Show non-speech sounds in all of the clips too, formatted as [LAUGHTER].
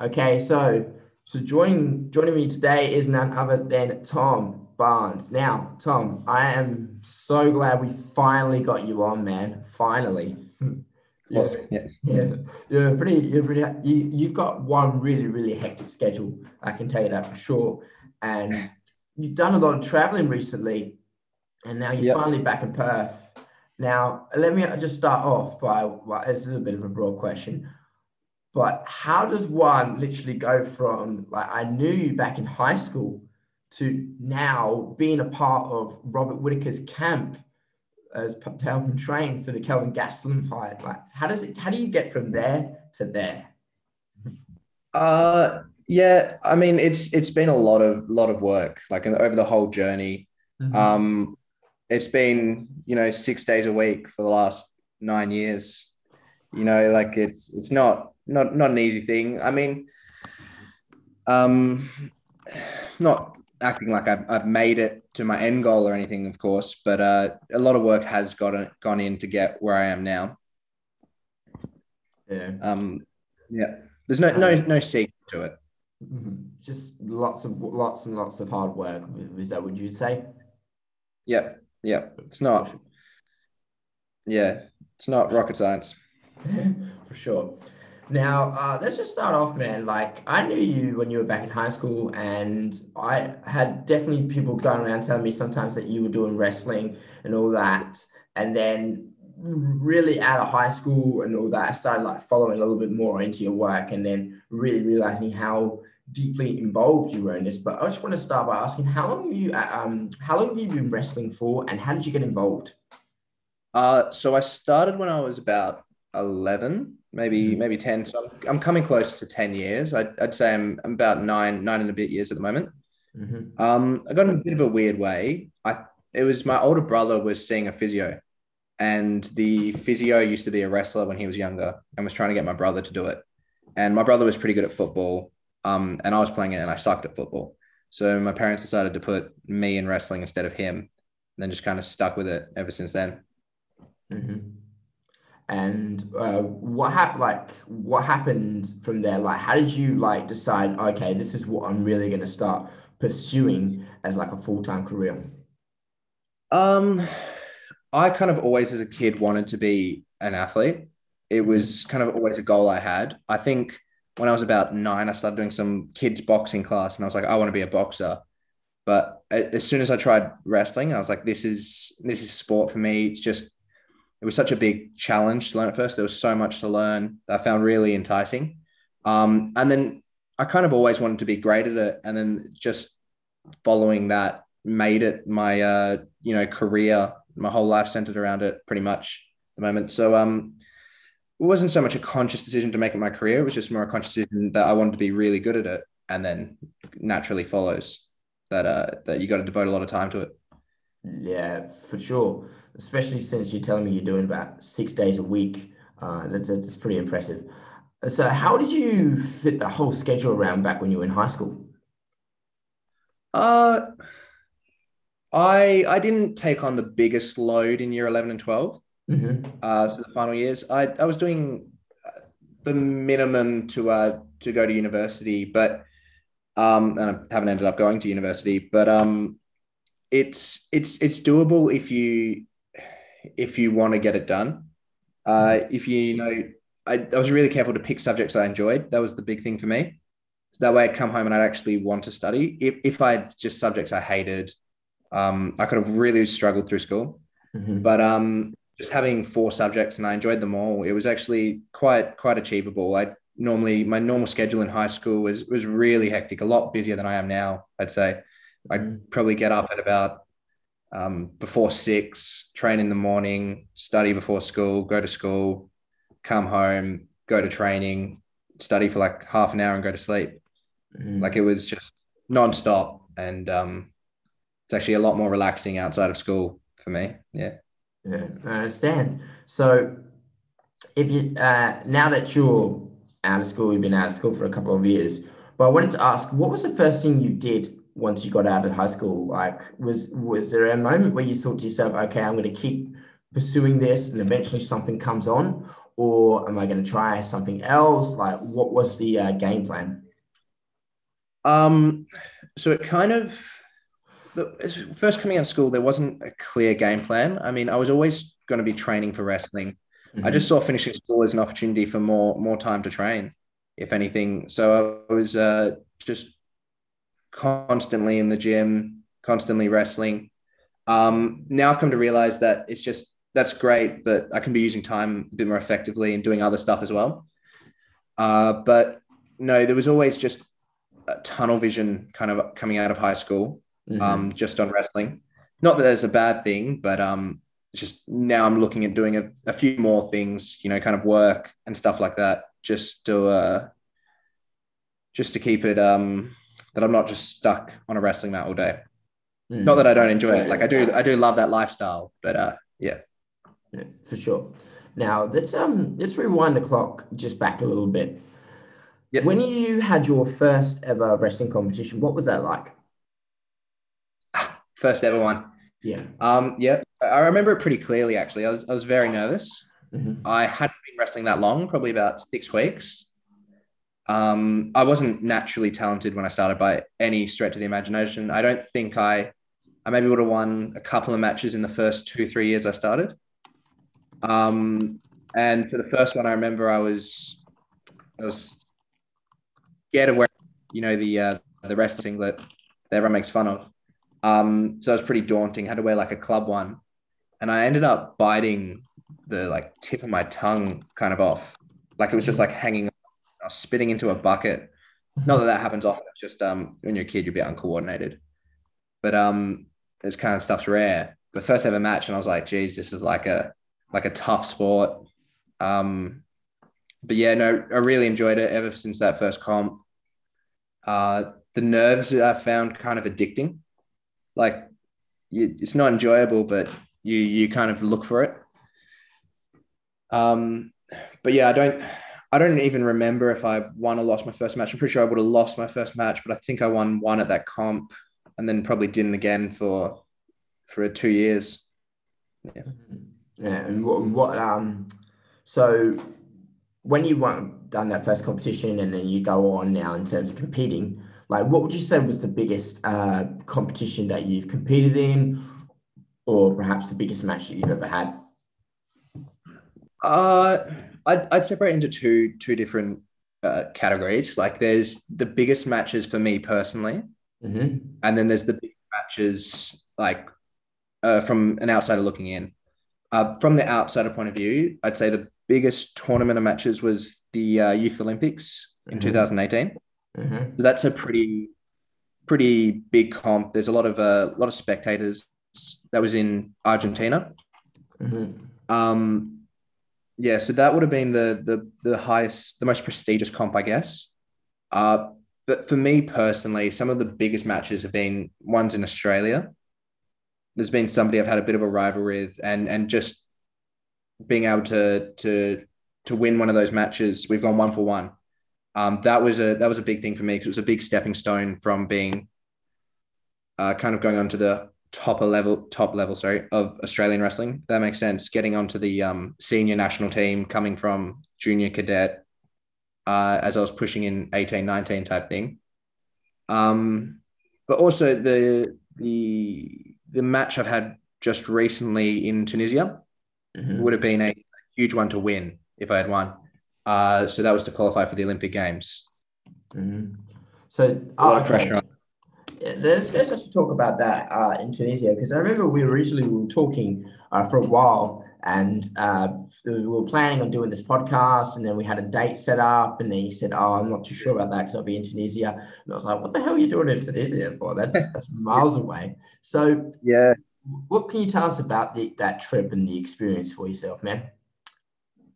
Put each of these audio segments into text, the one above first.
Okay, so so joining joining me today is none other than Tom Barns. Now, Tom, I am so glad we finally got you on, man. Finally. [LAUGHS] Yes. Yeah. Yeah. You're pretty. You're pretty. You you've got one really really hectic schedule. I can tell you that for sure. And you've done a lot of traveling recently, and now you're Yep. finally back in Perth. Now, let me just start off by. Well, is a bit of a broad question, but how does one literally go from like I knew you back in high school to now being a part of Robert Whittaker's camp as to help him train for the Kelvin Gastelum fight? Like, how does it? How do you get from there to there? Uh, yeah. I mean, it's it's been a lot of lot of work, like over the whole journey. Um, it's been you know six days a week for the last nine years. You know, like it's it's not not not an easy thing. I mean, um, not acting like I've, I've made it to my end goal or anything, of course, but uh, a lot of work has gone gone in to get where I am now. yeah. Um, yeah, there's no no no secret to it. Mhm. Just lots of lots and lots of hard work. Is that what you'd say? Yeah, yeah, it's not. Yeah, it's not rocket science. [LAUGHS] For sure. Now, uh, let's just start off, man. Like, I knew you when you were back in high school, and I had definitely people going around telling me sometimes that you were doing wrestling and all that. And then, really out of high school and all that, I started like following a little bit more into your work, and then really realizing how deeply involved you were in this. But I just want to start by asking, how long you, um, how long have you been wrestling for, and how did you get involved? Uh, so I started when I was about eleven, maybe Mhm. maybe ten. So I'm, I'm coming close to ten years. I'd, I'd say I'm, I'm about nine nine and a bit years at the moment. Mhm. Um, I got in a bit of a weird way. I it was my older brother was seeing a physio, and the physio used to be a wrestler when he was younger, and was trying to get my brother to do it. And my brother was pretty good at football, um, and I was playing it, and I sucked at football. So my parents decided to put me in wrestling instead of him, and then just kind of stuck with it ever since then. hmm And uh, what happened? Like, what happened from there? Like, how did you like decide? Okay, this is what I'm really going to start pursuing as like a full time career. Um, I kind of always, as a kid, wanted to be an athlete. It was kind of always a goal I had. I think when I was about nine, I started doing some kids boxing class, and I was like, I want to be a boxer. But as soon as I tried wrestling, I was like, this is this is sport for me. It's just it was such a big challenge to learn at first. There was so much to learn that I found really enticing. Um, and then I kind of always wanted to be great at it, and then just following that made it my uh, you know career. My whole life centered around it, pretty much the moment. So um, it wasn't so much a conscious decision to make it my career. It was just more a conscious decision that I wanted to be really good at it, and then naturally follows that uh, that you got to devote a lot of time to it. Yeah, for sure. Especially since you're telling me you're doing about six days a week. Uh, that's, that's pretty impressive. So, how did you fit the whole schedule around back when you were in high school? Uh, I I didn't take on the biggest load in year eleven and twelve. hmm uh, for the final years. I, I was doing uh, the minimum to uh, to go to university, but um, and I haven't ended up going to university. But um, it's it's it's doable if you if you want to get it done. Uh, if you know, I, I was really careful to pick subjects I enjoyed. That was the big thing for me. That way, I'd come home and I'd actually want to study. If if I had just subjects I hated, um, I could have really struggled through school hmm but um just having four subjects and I enjoyed them all it was actually quite quite achievable I normally my normal schedule in high school was was really hectic a lot busier than I am now I'd say I'd Mhm. probably get up at about um, before six train in the morning study before school go to school come home go to training study for like half an hour and go to sleep Mhm. like it was just non-stop and um it's actually a lot more relaxing outside of school for me yeah Yeah, I understand. So, if you uh, now that you're out of school, you've been out of school for a couple of years, but I wanted to ask, what was the first thing you did once you got out of high school? Like, was was there a moment where you thought to yourself, okay, I'm going to keep pursuing this, and eventually something comes on, or am I going to try something else? Like, what was the uh, game plan? Um, so it kind of the, first coming out of school, there wasn't a clear game plan. I mean, I was always going to be training for wrestling. Mm-hmm. I just saw finishing school as an opportunity for more more time to train, if anything. So I was uh, just constantly in the gym, constantly wrestling. Um, now I've come to realize that it's just that's great, but I can be using time a bit more effectively and doing other stuff as well. Uh, but no, there was always just a tunnel vision kind of coming out of high school, mm-hmm. um, just on wrestling. Not that that's a bad thing, but um, just now I'm looking at doing a, a few more things, you know, kind of work and stuff like that, just to uh, just to keep it um, that I'm not just stuck on a wrestling mat all day. Mm. Not that I don't enjoy it. Like I do, I do love that lifestyle, but uh, yeah. yeah, for sure. Now let's um let's rewind the clock just back a little bit. Yep. When you had your first ever wrestling competition, what was that like? [SIGHS] First ever one. Yeah. Um. Yeah, I remember it pretty clearly. Actually, I was I was very nervous. Mm-hmm. I hadn't been wrestling that long, probably about six weeks. Um, I wasn't naturally talented when I started by any stretch of the imagination. I don't think I, I maybe would have won a couple of matches in the first two, three years I started. Um, and for the first one, I remember I was, I was scared of wearing, you know, the uh, the wrestling that everyone makes fun of. Um, so it was pretty daunting. I had to wear like a club one, and I ended up biting the like tip of my tongue kind of off, like it was just like hanging spitting into a bucket. Not that that happens often. It's just um, when you're a kid, you're a bit uncoordinated. But um, this kind of stuff's rare. But first ever match, and I was like, geez, this is like a like a tough sport. Um, but yeah, no, I really enjoyed it ever since that first comp. Uh, the nerves I found kind of addicting. Like, you, it's not enjoyable, but you you kind of look for it. Um, but yeah, I don't. I don't even remember if I won or lost my first match. I'm pretty sure I would have lost my first match, but I think I won one at that comp, and then probably didn't again for for two years. Yeah. Yeah, and what, what um, so when you won done that first competition, and then you go on now in terms of competing, like what would you say was the biggest uh competition that you've competed in, or perhaps the biggest match that you've ever had? Uh I'd, I'd separate into two two different uh, categories. Like there's the biggest matches for me personally, mm-hmm. and then there's the big matches like uh, from an outsider looking in. Uh, from the outsider point of view, I'd say the biggest tournament of matches was the uh, Youth Olympics in mm-hmm. 2018. Mm-hmm. So that's a pretty pretty big comp. There's a lot of uh, a lot of spectators. That was in Argentina. Mm-hmm. Um, yeah, so that would have been the the the highest, the most prestigious comp, I guess. Uh, but for me personally, some of the biggest matches have been ones in Australia. There's been somebody I've had a bit of a rivalry with, and and just being able to to to win one of those matches, we've gone one for one. Um, that was a that was a big thing for me because it was a big stepping stone from being uh, kind of going on to the top level top level sorry of Australian wrestling. That makes sense. Getting onto the um, senior national team, coming from junior cadet, uh, as I was pushing in 18, 19 type thing. Um, but also the the the match I've had just recently in Tunisia mm-hmm. would have been a, huge one to win if I had won. Uh, so that was to qualify for the Olympic Games. Mm-hmm. So, oh, okay. pressure let's let's actually talk about that uh, in Tunisia because I remember we originally were talking uh, for a while and uh, we were planning on doing this podcast and then we had a date set up and then you said, "Oh, I'm not too sure about that because I'll be in Tunisia." And I was like, "What the hell are you doing in Tunisia for? That's that's miles away." So yeah, what can you tell us about the, that trip and the experience for yourself, man?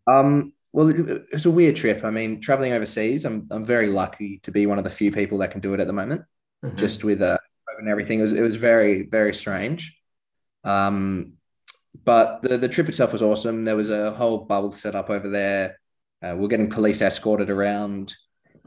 Um, well, it's a weird trip. I mean, traveling overseas, I'm I'm very lucky to be one of the few people that can do it at the moment mm-hmm. just with uh, and everything. It was it was very very strange. Um, but the the trip itself was awesome. There was a whole bubble set up over there. Uh, we are getting police escorted around.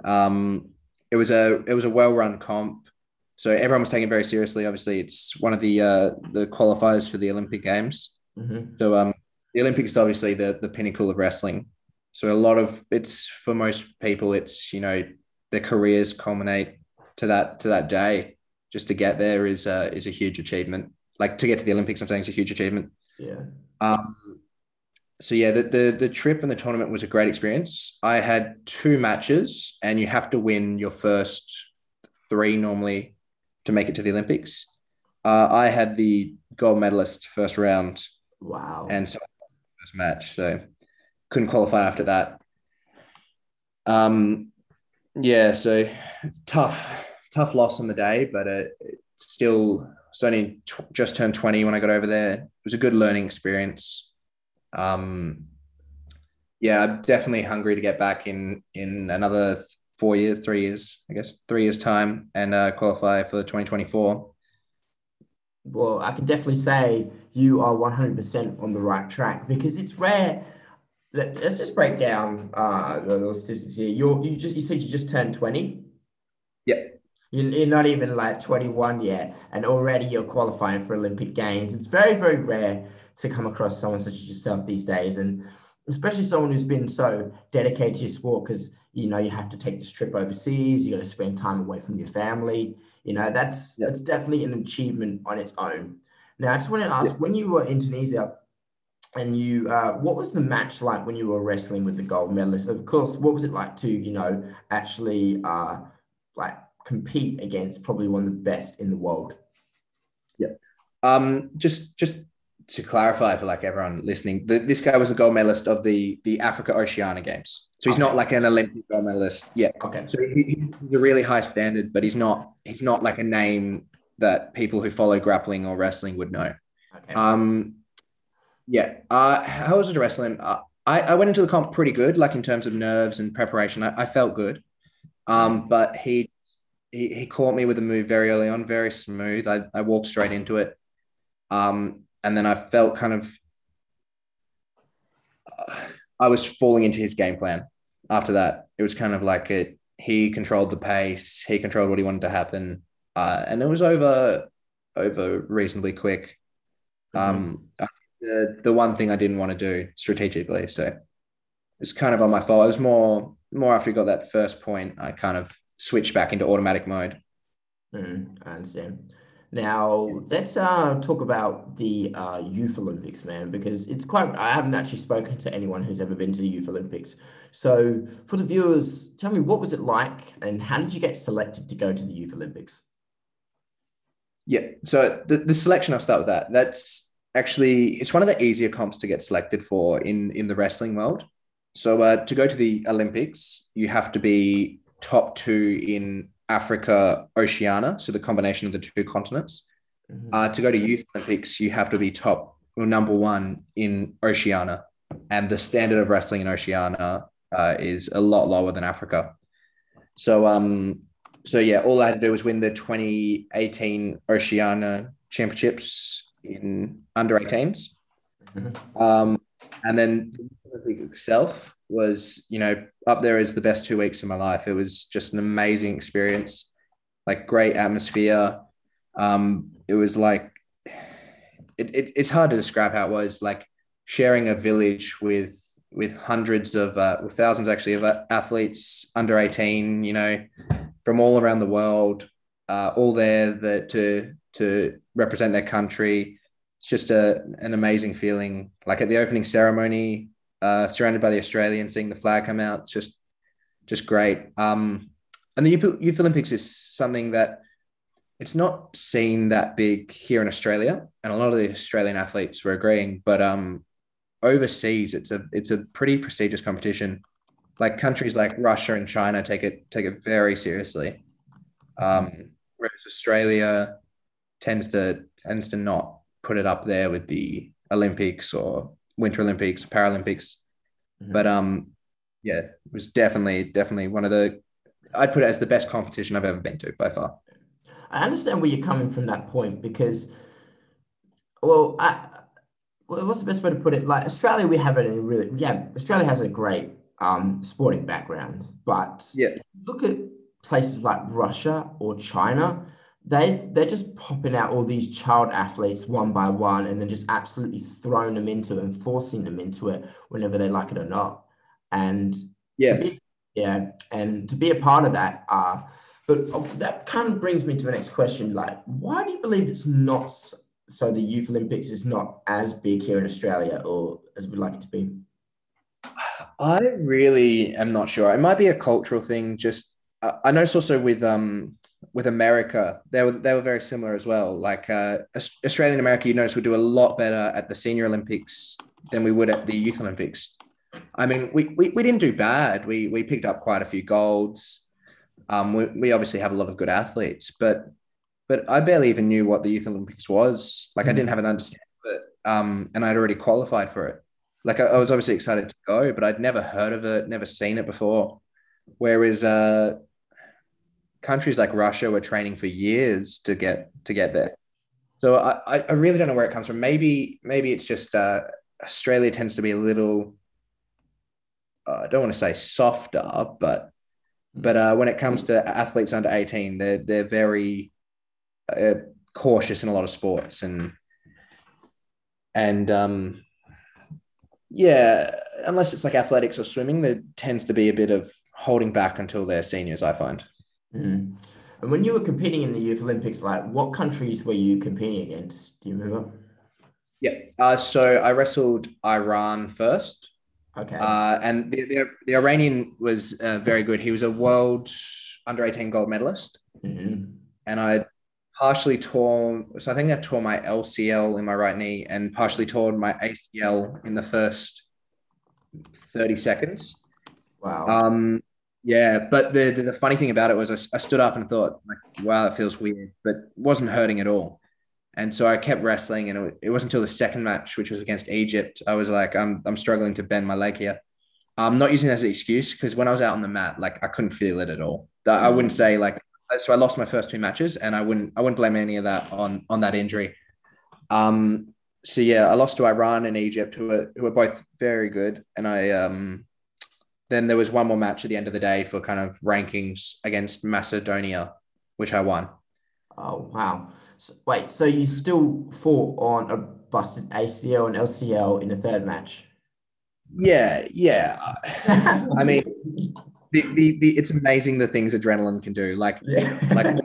Um, it was a it was a well run comp, so everyone was taken very seriously. Obviously, it's one of the uh, the qualifiers for the Olympic Games. Mm-hmm. So um, the Olympics is obviously the the pinnacle of wrestling. So a lot of it's for most people, it's you know their careers culminate to that to that day. Just to get there is a, is a huge achievement. Like to get to the Olympics, I'm saying is a huge achievement. Yeah. Um, so yeah, the, the the trip and the tournament was a great experience. I had two matches, and you have to win your first three normally to make it to the Olympics. Uh, I had the gold medalist first round. Wow. And so first match, so couldn't qualify after that. Um, yeah, so tough, tough loss on the day, but it, it still. It's only t- just turned twenty when I got over there. It was a good learning experience. Um, yeah, I'm definitely hungry to get back in in another four years, three years, I guess, three years time, and uh, qualify for the 2024. Well, I can definitely say you are 100% on the right track because it's rare. Let, us just break down uh, the statistics here. You're, you just you said you just turned 20. Yep. You're not even like 21 yet, and already you're qualifying for Olympic Games. It's very, very rare to come across someone such as yourself these days, and especially someone who's been so dedicated to your sport because you know you have to take this trip overseas, you got to spend time away from your family. You know that's that's definitely an achievement on its own. Now, I just want to ask: when you were in Tunisia, and you, uh, what was the match like when you were wrestling with the gold medalist? Of course, what was it like to you know actually uh, like compete against probably one of the best in the world? Yeah. Um, just just to clarify for like everyone listening, the, this guy was a gold medalist of the the Africa Oceania Games. So he's okay. not like an Olympic gold medalist yet. Okay. So he, he's a really high standard, but he's not he's not like a name that people who follow grappling or wrestling would know. Okay. Um, yeah. Uh, how was it to wrestling? Uh, I, I went into the comp pretty good, like in terms of nerves and preparation. I, I felt good. Um, but he, he he caught me with a move very early on, very smooth. I, I walked straight into it. Um, and then I felt kind of uh, I was falling into his game plan. After that, it was kind of like it. He controlled the pace. He controlled what he wanted to happen, uh, and it was over over reasonably quick. Mm-hmm. The the one thing I didn't want to do strategically, so it was kind of on my fault. It was more more after he got that first point. I kind of switched back into automatic mode. Mm, I understand. Now let's uh, talk about the uh, Youth Olympics, man, because it's quite. I haven't actually spoken to anyone who's ever been to the Youth Olympics. So for the viewers, tell me what was it like, and how did you get selected to go to the Youth Olympics? Yeah, so the, the selection, I'll start with that. That's actually it's one of the easier comps to get selected for in in the wrestling world. So uh, to go to the Olympics, you have to be top two in Africa, Oceania, so the combination of the two continents. Mm-hmm. Uh, to go to Youth Olympics, you have to be top or number one in Oceania, and the standard of wrestling in Oceania uh, is a lot lower than Africa. So, um, so yeah, all I had to do was win the 2018 Oceania Championships in under 18s, mm-hmm. um, and then itself was, you know, up there as the best two weeks of my life. It was just an amazing experience, like great atmosphere. Um, it was like, it, it, it's hard to describe how it was like sharing a village with with hundreds of uh, with thousands actually of athletes under 18 you know from all around the world uh, all there that to to represent their country it's just a an amazing feeling like at the opening ceremony uh, surrounded by the Australians, seeing the flag come out, it's just just great. Um, and the Youth Olympics is something that it's not seen that big here in Australia, and a lot of the Australian athletes were agreeing. But um, overseas, it's a it's a pretty prestigious competition. Like countries like Russia and China take it take it very seriously, um, whereas Australia tends to tends to not put it up there with the Olympics or Winter Olympics, Paralympics. Mm-hmm. But um, yeah, it was definitely definitely one of the I'd put it as the best competition I've ever been to by far. I understand where you're coming from that point because, well, I, what's the best way to put it? Like Australia, we have it in really yeah. Australia has a great um, sporting background, but yeah, look at places like Russia or China they've they're just popping out all these child athletes one by one and then just absolutely throwing them into it and forcing them into it whenever they like it or not. and Yeah. be, yeah, and to be a part of that. Uh, but uh, that kind of brings me to the next question. Like, why do you believe it's not so? The Youth Olympics is not as big here in Australia, or as we'd like it to be. I really am not sure. It might be a cultural thing. Just I I noticed also with um with America, they were they were very similar as well. Like uh, Aus- Australia and America, you notice would do a lot better at the Senior Olympics than we would at the Youth Olympics. I mean, we we, we didn't do bad. We we picked up quite a few golds. Um, we, we obviously have a lot of good athletes, but but I barely even knew what the Youth Olympics was. Like I Mhm. didn't have an understanding of it. Um, and I'd already qualified for it like I, I was obviously excited to go, but I'd never heard of it, never seen it before. Whereas uh, countries like Russia were training for years to get to get there. So I, I- really don't know where it comes from. Maybe maybe it's just uh, Australia tends to be a little. uh, I don't want to say softer, but but uh, when it comes to athletes under eighteen, they're they're very uh, cautious in a lot of sports and and um, yeah, unless it's like athletics or swimming, there tends to be a bit of holding back until they're seniors, I find. Mm. And when you were competing in the Youth Olympics, like what countries were you competing against? Do you remember? Yeah. Uh, so I wrestled Iran first. Okay. Uh, and the, the, the Iranian was uh, very good. He was a world under 18 gold medalist. Mhm. And I partially tore, so I think I tore my LCL in my right knee and partially tore my ACL in the first 30 seconds. Wow. Um, yeah, but the, the the funny thing about it was I stood up and thought, like, wow, that feels weird, but wasn't hurting at all. And so I kept wrestling, and it, it wasn't until the second match, which was against Egypt, I was like, I'm I'm struggling to bend my leg here. I'm not using it as an excuse because when I was out on the mat, like I couldn't feel it at all. I wouldn't say like so. I lost my first two matches, and I wouldn't I wouldn't blame any of that on on that injury. Um. So yeah, I lost to Iran and Egypt, who were who were both very good, and I um then there was one more match at the end of the day for kind of rankings against Macedonia, which I won. Oh, wow. So, wait, so you still fought on a busted ACL and LCL in the third match? Yeah, yeah. [LAUGHS] I mean, the, the, the it's amazing the things adrenaline can do. Like yeah. like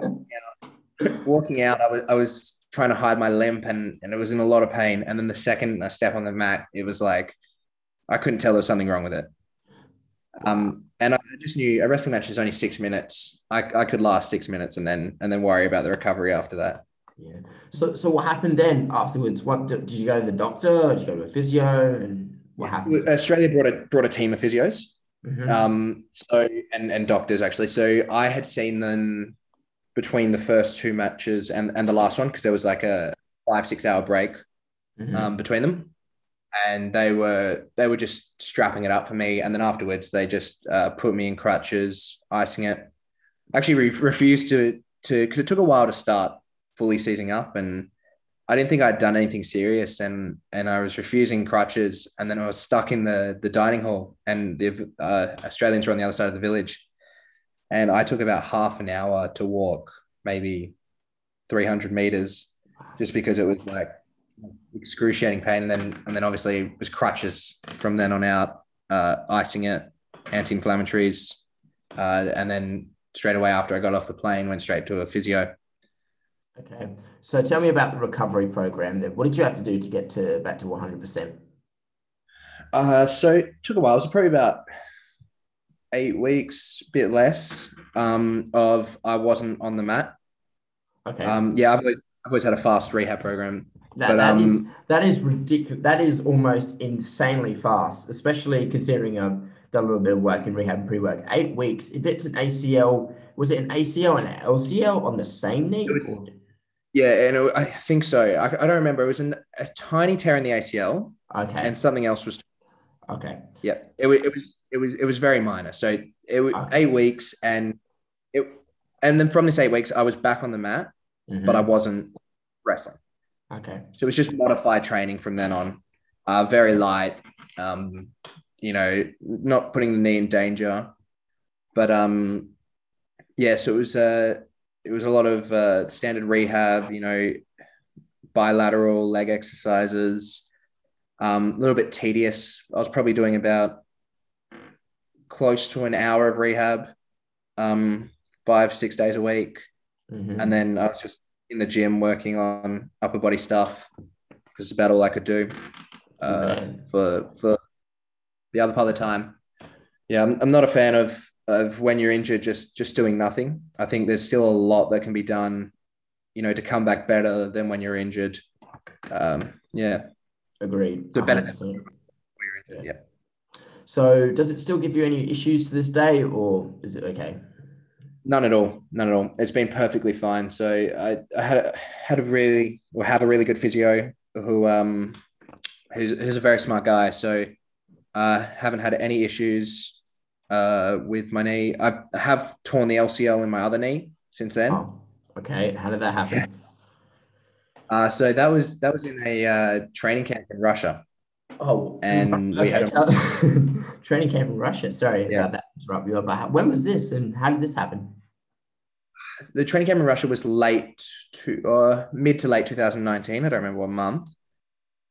walking out, I was I was trying to hide my limp and and it was in a lot of pain. And then the second I step on the mat, it was like I couldn't tell there was something wrong with it. Um, and I just knew a wrestling match is only six minutes. I, I could last six minutes and then and then worry about the recovery after that. Yeah. So, so what happened then afterwards? What did you go to the doctor? Did you go to a physio? And what happened? Australia brought a brought a team of physios. Mhm. Um, so and and doctors actually. So I had seen them between the first two matches and and the last one because there was like a five six hour break Mhm. um, between them, and they were they were just strapping it up for me. And then afterwards, they just uh, put me in crutches, icing it. Actually re- refused to to because it took a while to start fully seizing up, and I didn't think I'd done anything serious, and and I was refusing crutches, and then I was stuck in the the dining hall, and the uh, Australians were on the other side of the village, and I took about half an hour to walk, maybe three hundred meters, just because it was like excruciating pain, and then and then obviously it was crutches from then on out, uh, icing it, anti-inflammatories, uh, and then straight away after I got off the plane, went straight to a physio. Okay. So tell me about the recovery program then. What did you have to do to get to back to 100%? Uh, so it took a while. It was probably about eight weeks, bit less. Um, of I wasn't on the mat. Okay. Um, yeah, I've always, I've always had a fast rehab program. That, but, that is um, that is ridiculous. That is almost insanely fast, especially considering I've done a little bit of work in rehab and pre-work. Eight weeks. If it's an ACL, was it an ACL and an LCL on the same knee? Was- Or- Yeah, and it, I think so. I, I don't remember. It was an, a tiny tear in the ACL, Okay. and something else was. Okay. Yeah, it, it was it was it was very minor. So it was Okay. eight weeks, and it and then from this eight weeks, I was back on the mat, but I Mhm. wasn't wrestling. Okay. So it was just modified training from then on, uh, very light. Um, you know, not putting the knee in danger, but um, yeah. So it was uh, it was a lot of uh, standard rehab. You know, bilateral leg exercises. Um, a little bit tedious. I was probably doing about close to an hour of rehab, um, five six days a week, Mhm. and then I was just in the gym working on upper body stuff because it's about all I could do uh, for for the other part of the time. Yeah, I'm, I'm not a fan of of when you're injured just just doing nothing. I think there's still a lot that can be done, you know, to come back better than when you're injured. Um, yeah, Agreed. The 100%. yeah. yeah. So, does it still give you any issues to this day, or is it okay? None at all. None at all. It's been perfectly fine. So I, I had a, had a really or have a really good physio who um who's, who's a very smart guy. So uh haven't had any issues uh with my knee. I have torn the LCL in my other knee since then. Oh, okay. How did that happen? [LAUGHS] Uh so that was that was in a uh, training camp in Russia. Oh, And we had a- [LAUGHS] training camp in Russia. Sorry Yeah. about that. Interrupt you. But when was this, and how did this happen? The training camp in Russia was late to uh mid to late 2019. I don't remember what month.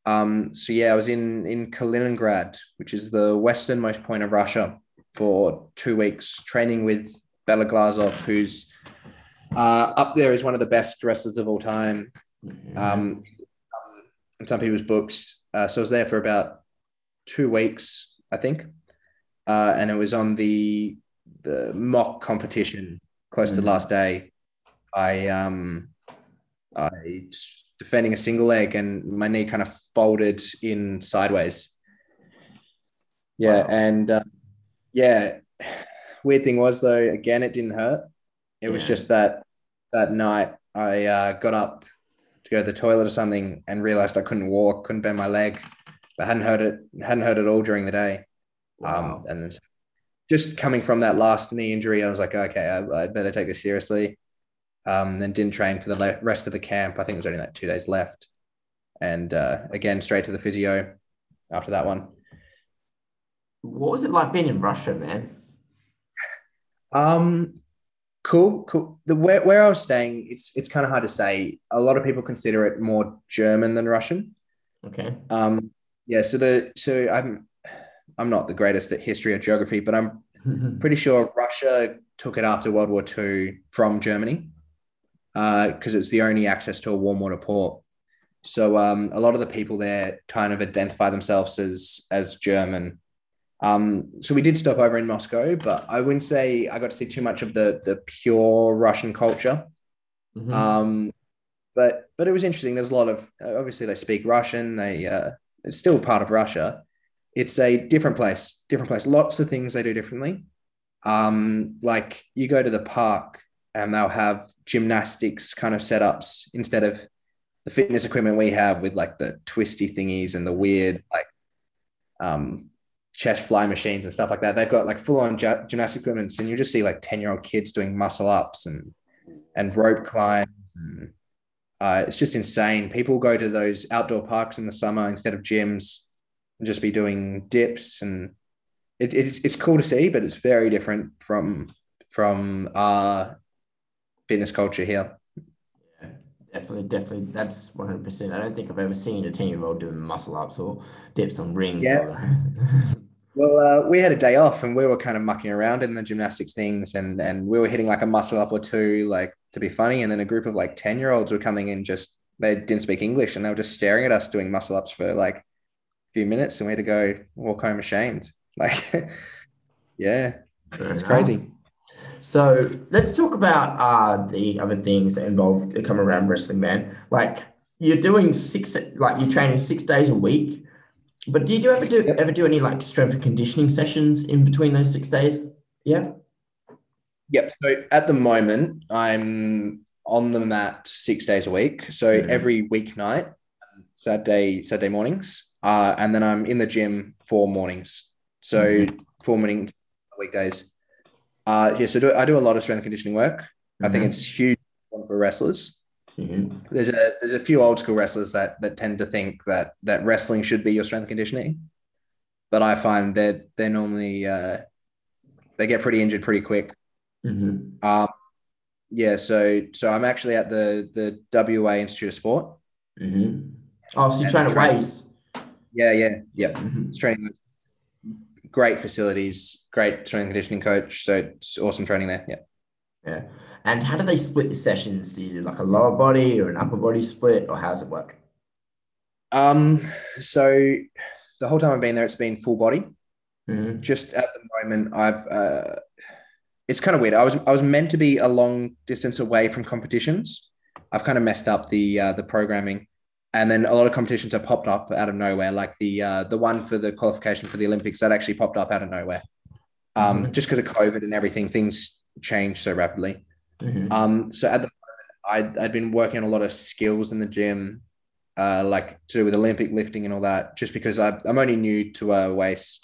Um, so yeah, I was in in Kaliningrad, which is the westernmost point of Russia, for two weeks training with Bela Glazov, who's uh, up there is one of the best wrestlers of all time. Mhm. Um, in some people's books. Uh, so I was there for about two weeks, I think, uh, and it was on the the mock competition close to the Mhm. last day. I um, I was defending a single leg, and my knee kind of folded in sideways. Yeah, Wow. and uh, yeah, weird thing was though, again, it didn't hurt. It was just that that night I uh, got up to go to the toilet or something and realized I couldn't walk, couldn't bend my leg, but hadn't heard it, hadn't heard it all during the day. Wow. Um, and then just coming from that last knee injury, I was like, okay, I, I better take this seriously. Um, then didn't train for the le- rest of the camp. I think it was only like two days left. And uh, again, straight to the physio after that one. what was it like being in Russia, man? Um, cool, cool. The where, where I was staying, it's it's kind of hard to say. A lot of people consider it more German than Russian. Okay. Um, yeah. So the so I'm I'm not the greatest at history or geography, but I'm [LAUGHS] pretty sure Russia took it after World War II from Germany because it's the only access to a warm water port. So um, a lot of the people there kind of identify themselves as as German. Um, so we did stop over in Moscow, but I wouldn't say I got to see too much of the the pure Russian culture. Mhm. Um, but but it was interesting. There's a lot of obviously they speak Russian. They uh, it's still part of Russia. It's a different place, different place. Lots of things they do differently. Um, like you go to the park and they'll have gymnastics kind of setups instead of the fitness equipment we have with like the twisty thingies and the weird like um chest fly machines and stuff like that. They've got like full on gy- gymnastic equipment, and you just see like ten year old kids doing muscle ups and and rope climbs and uh, it's just insane. People go to those outdoor parks in the summer instead of gyms and just be doing dips and it, it's it's cool to see, but it's very different from from our fitness culture here. Yeah, definitely, definitely. That's 100%. I don't think I've ever seen a 10 year old doing muscle ups or dips on rings. Yeah. [LAUGHS] Well, uh, we had a day off and we were kind of mucking around in the gymnastics things and and we were hitting like a muscle up or two, like to be funny. And then a group of like 10 year olds were coming in just they didn't speak English and they were just staring at us doing muscle ups for like few minutes and we had to go walk home ashamed. [LAUGHS] Like yeah, it's crazy. So let's talk about uh, the other things that involve that come around wrestling, man. Like you're doing six, like you're training six days a week. But did you ever do Yep. ever do any like strength and conditioning sessions in between those six days? Yeah. Yep. So at the moment, I'm on the mat six days a week. So Mhm. every weeknight, Saturday, Saturday mornings, uh, and then I'm in the gym four mornings. So four morning weekdays. Uh, yeah. So do, I do a lot of strength and conditioning work. I think Mhm. it's huge for wrestlers. Mhm. There's a there's a few old school wrestlers that that tend to think that that wrestling should be your strength conditioning, but I find that they're normally uh, they get pretty injured pretty quick. Mhm. Um, yeah, so so I'm actually at the the WA Institute of Sport. Mhm. Oh, so you're trying to race. Yeah, yeah, yeah. Mhm. It's training great facilities, great strength conditioning coach. So it's awesome training there. Yeah. Yeah. And how do they split the sessions? Do you do like a lower body or an upper body split, or how does it work? Um, so the whole time I've been there, it's been full body. Mhm. Just at the moment, I've uh, it's kind of weird. I was I was meant to be a long distance away from competitions. I've kind of messed up the uh, the programming, and then a lot of competitions have popped up out of nowhere. Like the uh, the one for the qualification for the Olympics that actually popped up out of nowhere. Um, Mhm. just because of COVID and everything, things change so rapidly. Mhm. Um, so at the moment, I'd, I'd been working on a lot of skills in the gym, uh, like to do with Olympic lifting and all that, just because I, I'm only new to uh, WAIS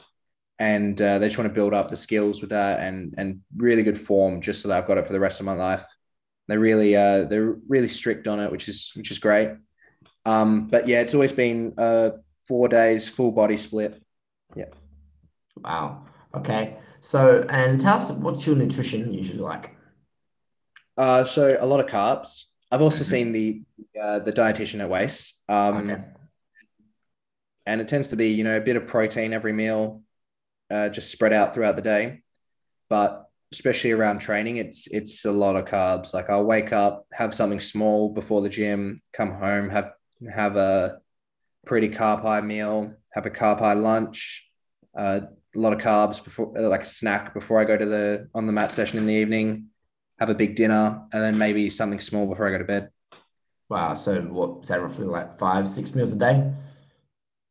and uh, they just want to build up the skills with that and and really good form just so that I've got it for the rest of my life. They're really uh, they're really strict on it, which is which is great. Um, but yeah, it's always been uh, four days full body split. Yeah. Wow. Okay. So, and tell us what's your nutrition usually like? Uh, so a lot of carbs. I've also Mhm. seen the uh, the dietitian at WAIS. Um, Okay. and it tends to be you know a bit of protein every meal uh, just spread out throughout the day but especially around training it's it's a lot of carbs like i'll wake up have something small before the gym come home have have a pretty carb high meal have a carb high lunch uh, a lot of carbs before uh, like a snack before i go to the on the mat session in the evening have a big dinner and then maybe something small before i go to bed Wow. So, what is that roughly like five, six meals a day?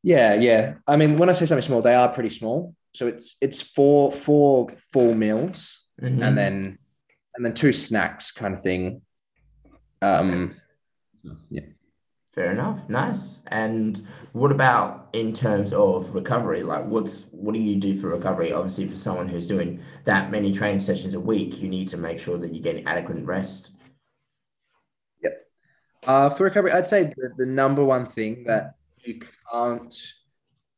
Yeah, yeah. I mean, when I say something small, they are pretty small. So it's it's four four full meals Mhm. and then and then two snacks kind of thing. Um yeah. Fair enough. Nice. And what about in terms of recovery? Like, what's what do you do for recovery? Obviously, for someone who's doing that many training sessions a week, you need to make sure that you're getting adequate rest. Yep. Uh for recovery, I'd say the, the number one thing that you can't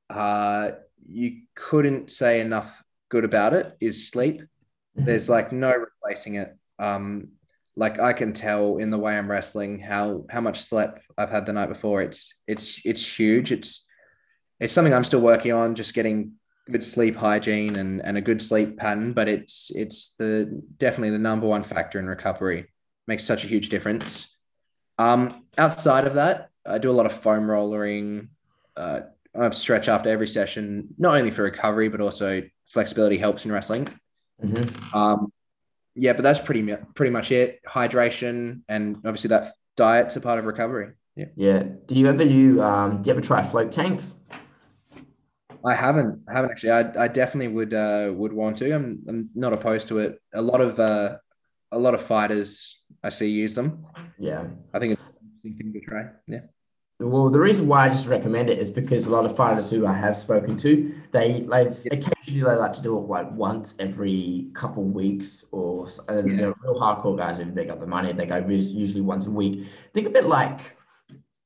uh you couldn't say enough good about it is sleep. There's like no replacing it. Um like I can tell in the way I'm wrestling how how much sleep I've had the night before. It's it's it's huge. It's it's something I'm still working on, just getting good sleep hygiene and, and a good sleep pattern. But it's it's the definitely the number one factor in recovery. Makes such a huge difference. Um, outside of that, I do a lot of foam rollering. Uh, I stretch after every session, not only for recovery but also flexibility helps in wrestling. Mhm. Um, yeah, but that's pretty pretty much it. Hydration and obviously that diet's a part of recovery. Yeah, Yeah. Do you ever do um do you ever try float tanks? I haven't I haven't actually. I, I definitely would uh, would want to. I'm I'm not opposed to it. A lot of uh, a lot of fighters I see use them. Yeah. I think it's an interesting thing to try. Yeah. Well, the reason why I just recommend it is because a lot of fighters who I have spoken to, they like occasionally they like to do it like once every couple weeks, or uh, Yeah. the real hardcore guys if they got the money, they go usually once a week. Think of it like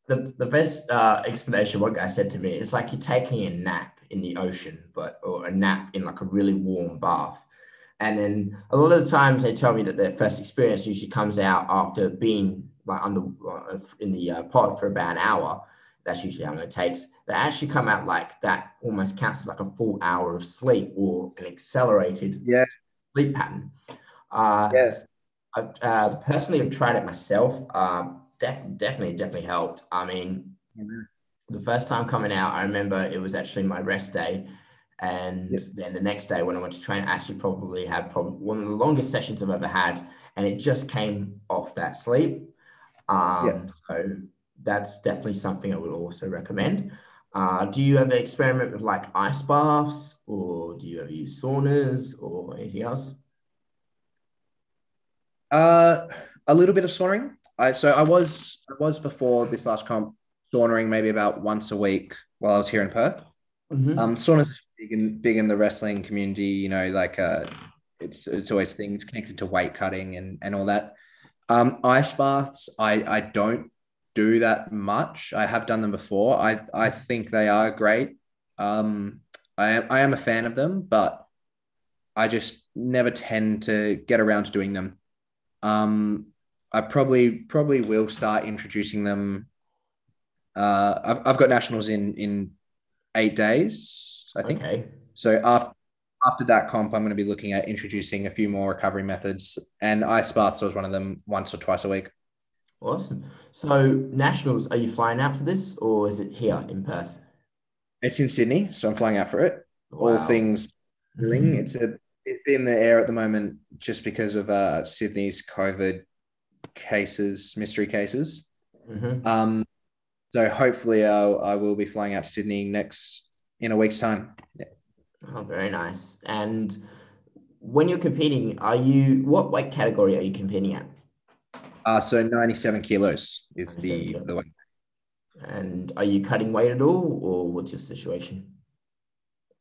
the the best uh, explanation one guy said to me is like you're taking a nap in the ocean, but or a nap in like a really warm bath. And then a lot of the times they tell me that their first experience usually comes out after being like under uh, in the uh, pod for about an hour. That's usually how long it takes. They actually come out like that almost counts as like a full hour of sleep or an accelerated Yes. sleep pattern. Uh, Yes. I uh, personally have tried it myself. Uh, def- definitely, definitely helped. I mean, the first time coming out, I remember it was actually my rest day. And Yep. then the next day when I went to train, I actually probably had probably one of the longest sessions I've ever had. And it just came off that sleep. Um, Yep. So that's definitely something I would also recommend. Uh, do you ever experiment with like ice baths or do you ever use saunas or anything else? Uh, a little bit of sauning. I so I was I was before this last comp sauning maybe about once a week while I was here in Perth. Mhm. Um, sauna's big in big in the wrestling community. You know, like uh, it's it's always things connected to weight cutting and and all that. Um, ice baths, I I don't do that much. I have done them before. I I think they are great. Um, I am I am a fan of them, but I just never tend to get around to doing them. Um, I probably probably will start introducing them. Uh, I've, I've got nationals in in eight days, I think. Okay. So after after that comp, I'm going to be looking at introducing a few more recovery methods, and ice baths was one of them once or twice a week. Awesome. So nationals, are you flying out for this, or is it here in Perth? It's in Sydney, so I'm flying out for it. All Wow. things healing. It's a it's in the air at the moment just because of uh, Sydney's COVID cases, mystery cases. Mhm. Um, so hopefully, I'll, I will be flying out to Sydney next in a week's time. Yeah. Oh, very nice. And when you're competing, are you what weight category are you competing at? Uh, so 97 kilos is 97 the kilos. the weight. And are you cutting weight at all, or what's your situation?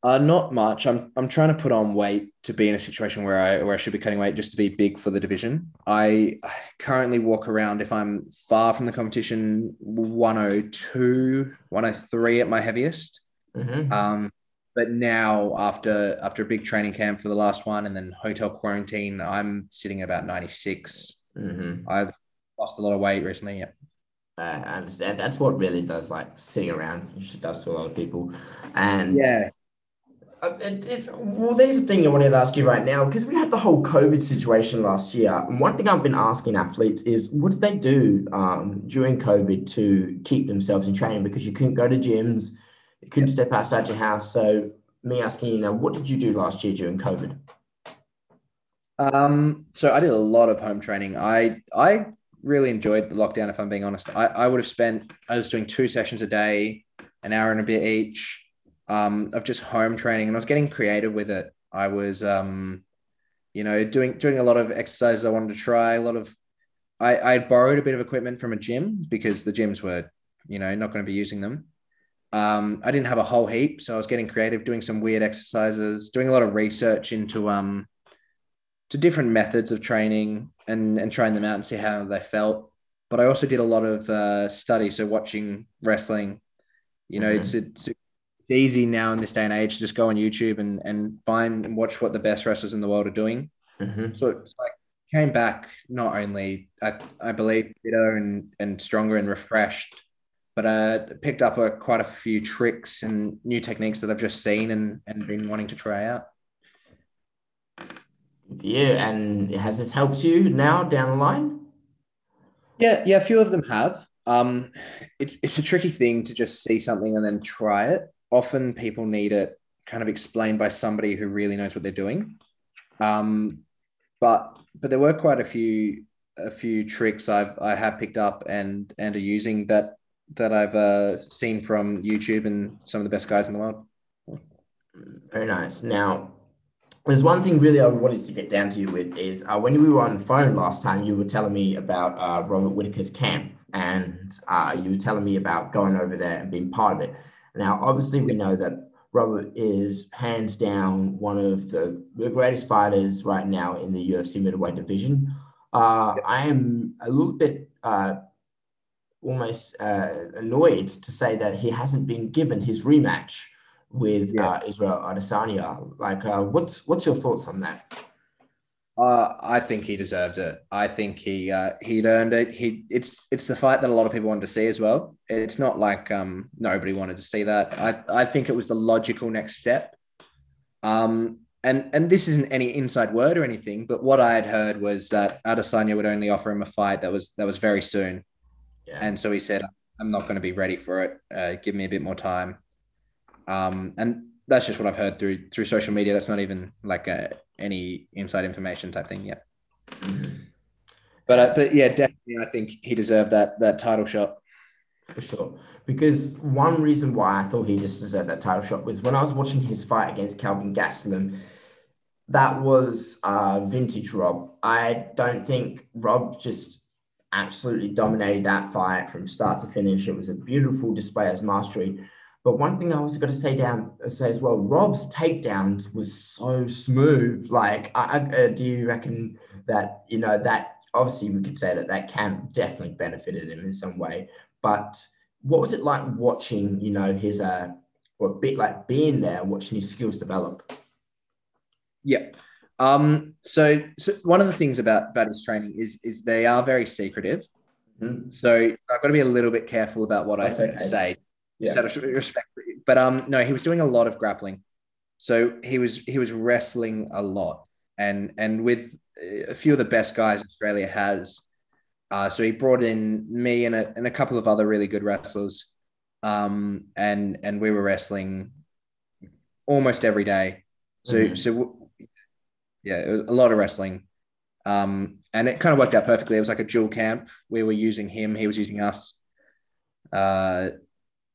Uh, not much. I'm I'm trying to put on weight to be in a situation where I where I should be cutting weight just to be big for the division. I currently walk around if I'm far from the competition 102, 103 at my heaviest. hmm Um, but now after after a big training camp for the last one and then hotel quarantine, I'm sitting at about 96. hmm I've lost a lot of weight recently. Yeah. Uh, I understand. That's what really does like sitting around. It does to a lot of people. And Yeah. Uh, it, it, well, there's a thing I wanted to ask you right now because we had the whole COVID situation last year. And one thing I've been asking athletes is what did they do um, during COVID to keep themselves in training? Because you couldn't go to gyms, you couldn't step outside your house. So, me asking you now, what did you do last year during COVID? Um, so I did a lot of home training. I I really enjoyed the lockdown, if I'm being honest. I, I would have spent I was doing two sessions a day, an hour and a bit each, um, of just home training, and I was getting creative with it. I was um, you know, doing doing a lot of exercises I wanted to try, a lot of I, I borrowed a bit of equipment from a gym because the gyms were, you know, not going to be using them. Um, I didn't have a whole heap, so I was getting creative, doing some weird exercises, doing a lot of research into um to different methods of training and and trying them out and see how they felt. But I also did a lot of uh, study, so watching wrestling. You know, Mhm. it's it's it's easy now in this day and age to just go on YouTube and and find and watch what the best wrestlers in the world are doing. Mm-hmm. So it's like came back not only I, I believe fitter and and stronger and refreshed, but uh picked up a, quite a few tricks and new techniques that I've just seen and and been wanting to try out. Yeah, and has this helped you now down the line? Yeah, yeah, a few of them have. Um, it's it's a tricky thing to just see something and then try it. Often people need it kind of explained by somebody who really knows what they're doing. Um, but but there were quite a few a few tricks I've I have picked up and and are using that that I've uh, seen from YouTube and some of the best guys in the world. Very nice. Now, there's one thing really I wanted to get down to you with is uh, when we were on the phone last time, you were telling me about uh, Robert Whittaker's camp, and uh, you were telling me about going over there and being part of it. Now, obviously, we know that Robert is hands down one of the, the greatest fighters right now in the UFC middleweight division. Uh, I am a little bit uh, almost uh, annoyed to say that he hasn't been given his rematch with Yeah. uh, Israel Adesanya. Like, uh, what's what's your thoughts on that? Uh, I think he deserved it. I think he uh, he'd earned it. He it's it's the fight that a lot of people wanted to see as well. It's not like um nobody wanted to see that. I I think it was the logical next step. Um and and this isn't any inside word or anything, but what I had heard was that Adesanya would only offer him a fight that was that was very soon, Yeah. and so he said, "I'm not going to be ready for it. Uh, give me a bit more time." Um, and that's just what I've heard through through social media. That's not even like a, any inside information type thing yet. Mhm. But uh, but yeah, definitely, I think he deserved that that title shot. For sure. Because one reason why I thought he just deserved that title shot was when I was watching his fight against Kelvin Gastelum, that was uh, vintage Rob. I don't think Rob just absolutely dominated that fight from start to finish. It was a beautiful display as mastery. But one thing I also got to say down say as well, Rob's takedowns was so smooth. Like, I, I, uh, do you reckon that you know that obviously we could say that that camp definitely benefited him in some way. But what was it like watching, you know, his uh, or a bit like being there, watching his skills develop? Yeah. Um. So so one of the things about his training is is they are very secretive. Mhm. So I've got to be a little bit careful about what That's I okay. say. Yeah. Just out of respect. But um, no, he was doing a lot of grappling. So he was he was wrestling a lot, and and with a few of the best guys Australia has. Uh, so he brought in me and a, and a couple of other really good wrestlers, um, and and we were wrestling almost every day. So mm-hmm. so yeah, it was a lot of wrestling, um, and it kind of worked out perfectly. It was like a dual camp. We were using him, he was using us. Uh,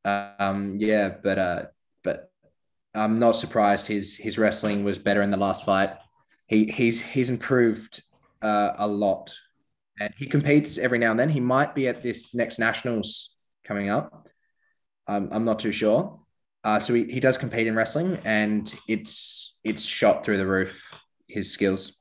um, yeah, but uh, but I'm not surprised. His his wrestling was better in the last fight. He he's he's improved uh, a lot, and he competes every now and then. He might be at this next nationals coming up. Um, I'm not too sure. Uh, so he, he does compete in wrestling, and it's it's shot through the roof. His skills.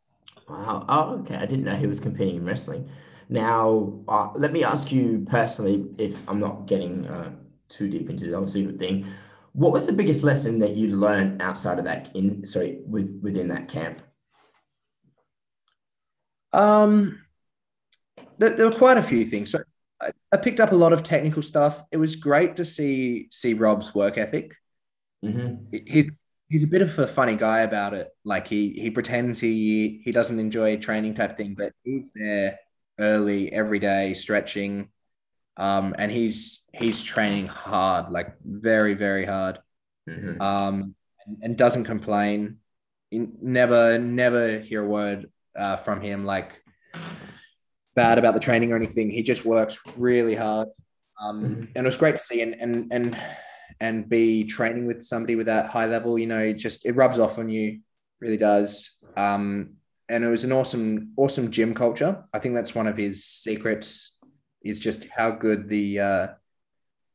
Wow. Oh, okay. I didn't know he was competing in wrestling. Now, uh, let me ask you personally, if I'm not getting uh, too deep into the whole secret thing, what was the biggest lesson that you learned outside of that? In sorry, with within that camp. Um, there, there were quite a few things. So I, I, picked up a lot of technical stuff. It was great to see see Rob's work ethic. Mm-hmm. He, he's a bit of a funny guy about it. Like he he pretends he he doesn't enjoy training type thing, but he's there early every day, stretching, um, and he's he's training hard, like very very hard, mm-hmm. um, and, and, doesn't complain. You never never hear a word uh, from him like bad about the training or anything. He just works really hard, um, mm-hmm. and it was great to see. And and and and be training with somebody with that high level, you know, just it rubs off on you, really does. Um, and it was an awesome, awesome gym culture. I think that's one of his secrets is just how good the uh,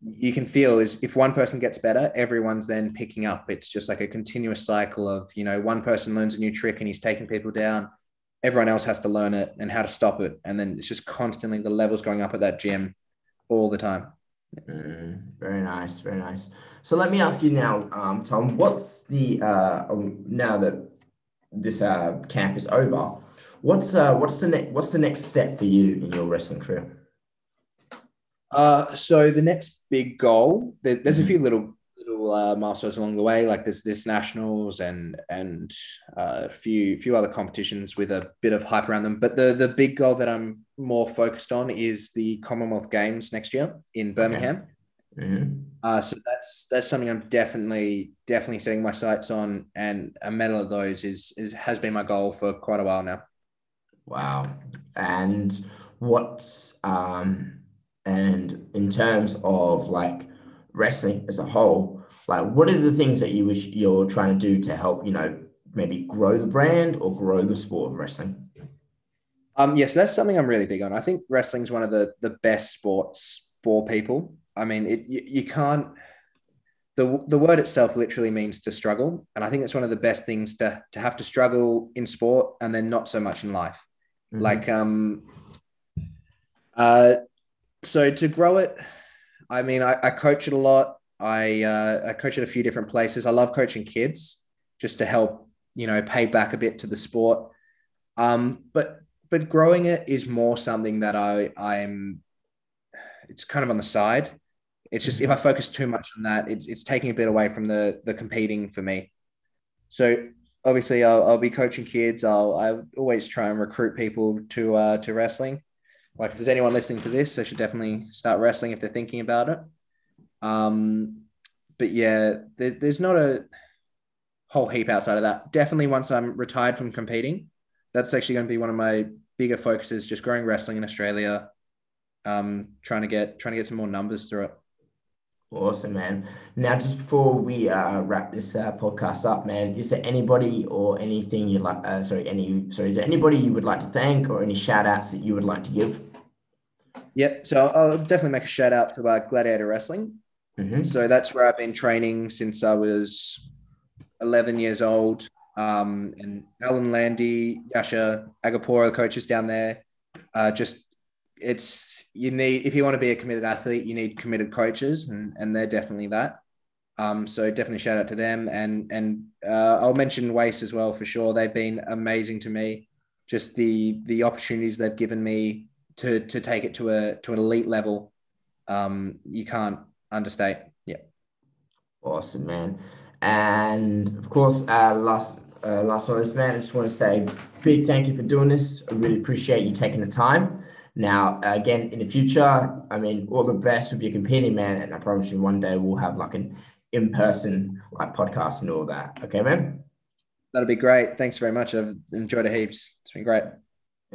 you can feel is if one person gets better, everyone's then picking up. It's just like a continuous cycle of you know one person learns a new trick and he's taking people down. Everyone else has to learn it and how to stop it, and then it's just constantly the levels going up at that gym all the time. Mm, very nice, very nice. So let me ask you now, um, Tom. What's the uh, um, now that this uh, camp is over? What's uh, what's the next what's the next step for you in your wrestling career? Uh, so the next big goal, there, there's a mm-hmm. few little little uh, milestones along the way. Like there's this nationals and and uh, a few few other competitions with a bit of hype around them. But the the big goal that I'm more focused on is the Commonwealth Games next year in Birmingham. Okay. Mm-hmm. Uh, so that's that's something I'm definitely definitely setting my sights on, and a medal of those is is has been my goal for quite a while now. Wow! And what's um and in terms of like wrestling as a whole, like what are the things that you wish you're trying to do to help, you know, maybe grow the brand or grow the sport of wrestling? Um, yes, that's something I'm really big on. I think wrestling is one of the the best sports for people. I mean, it you, you can't. The, the word itself literally means to struggle, and I think it's one of the best things to to have to struggle in sport, and then not so much in life. Mm-hmm. Like um, uh, so to grow it, I mean, I, I coach it a lot. I uh, I coach at a few different places. I love coaching kids just to help you know pay back a bit to the sport. Um, but but growing it is more something that I I'm. It's kind of on the side. It's just if I focus too much on that, it's it's taking a bit away from the the competing for me. So obviously, I'll, I'll be coaching kids. I'll I always try and recruit people to uh, to wrestling like if there's anyone listening to this, they should definitely start wrestling if they're thinking about it. Um, but yeah, there, there's not a whole heap outside of that. Definitely once I'm retired from competing, that's actually going to be one of my bigger focuses, just growing wrestling in Australia. Um, trying to get trying to get some more numbers through it. Awesome, man. Now, just before we uh, wrap this uh, podcast up, man, is there anybody or anything you like? Uh, sorry, any sorry, is there anybody you would like to thank or any shout outs that you would like to give? Yep. So I'll definitely make a shout out to uh, Gladiator Wrestling. Mm-hmm. So that's where I've been training since I was 11 years old. Um, and Alan Landy, Yasha Agapora, the coaches down there, uh, just it's you need if you want to be a committed athlete, you need committed coaches, and and they're definitely that. Um, so definitely shout out to them, and and uh, I'll mention WAIS as well for sure. They've been amazing to me. Just the the opportunities they've given me to to take it to a to an elite level, um, you can't understate. Yeah. Awesome, man. And of course, uh, last uh, last one is man, I just want to say big thank you for doing this. I really appreciate you taking the time. Now, again, in the future, I mean, all the best with your competing, man. And I promise you, one day we'll have like an in person like podcast and all that. Okay, man. That'll be great. Thanks very much. I've enjoyed it heaps. It's been great.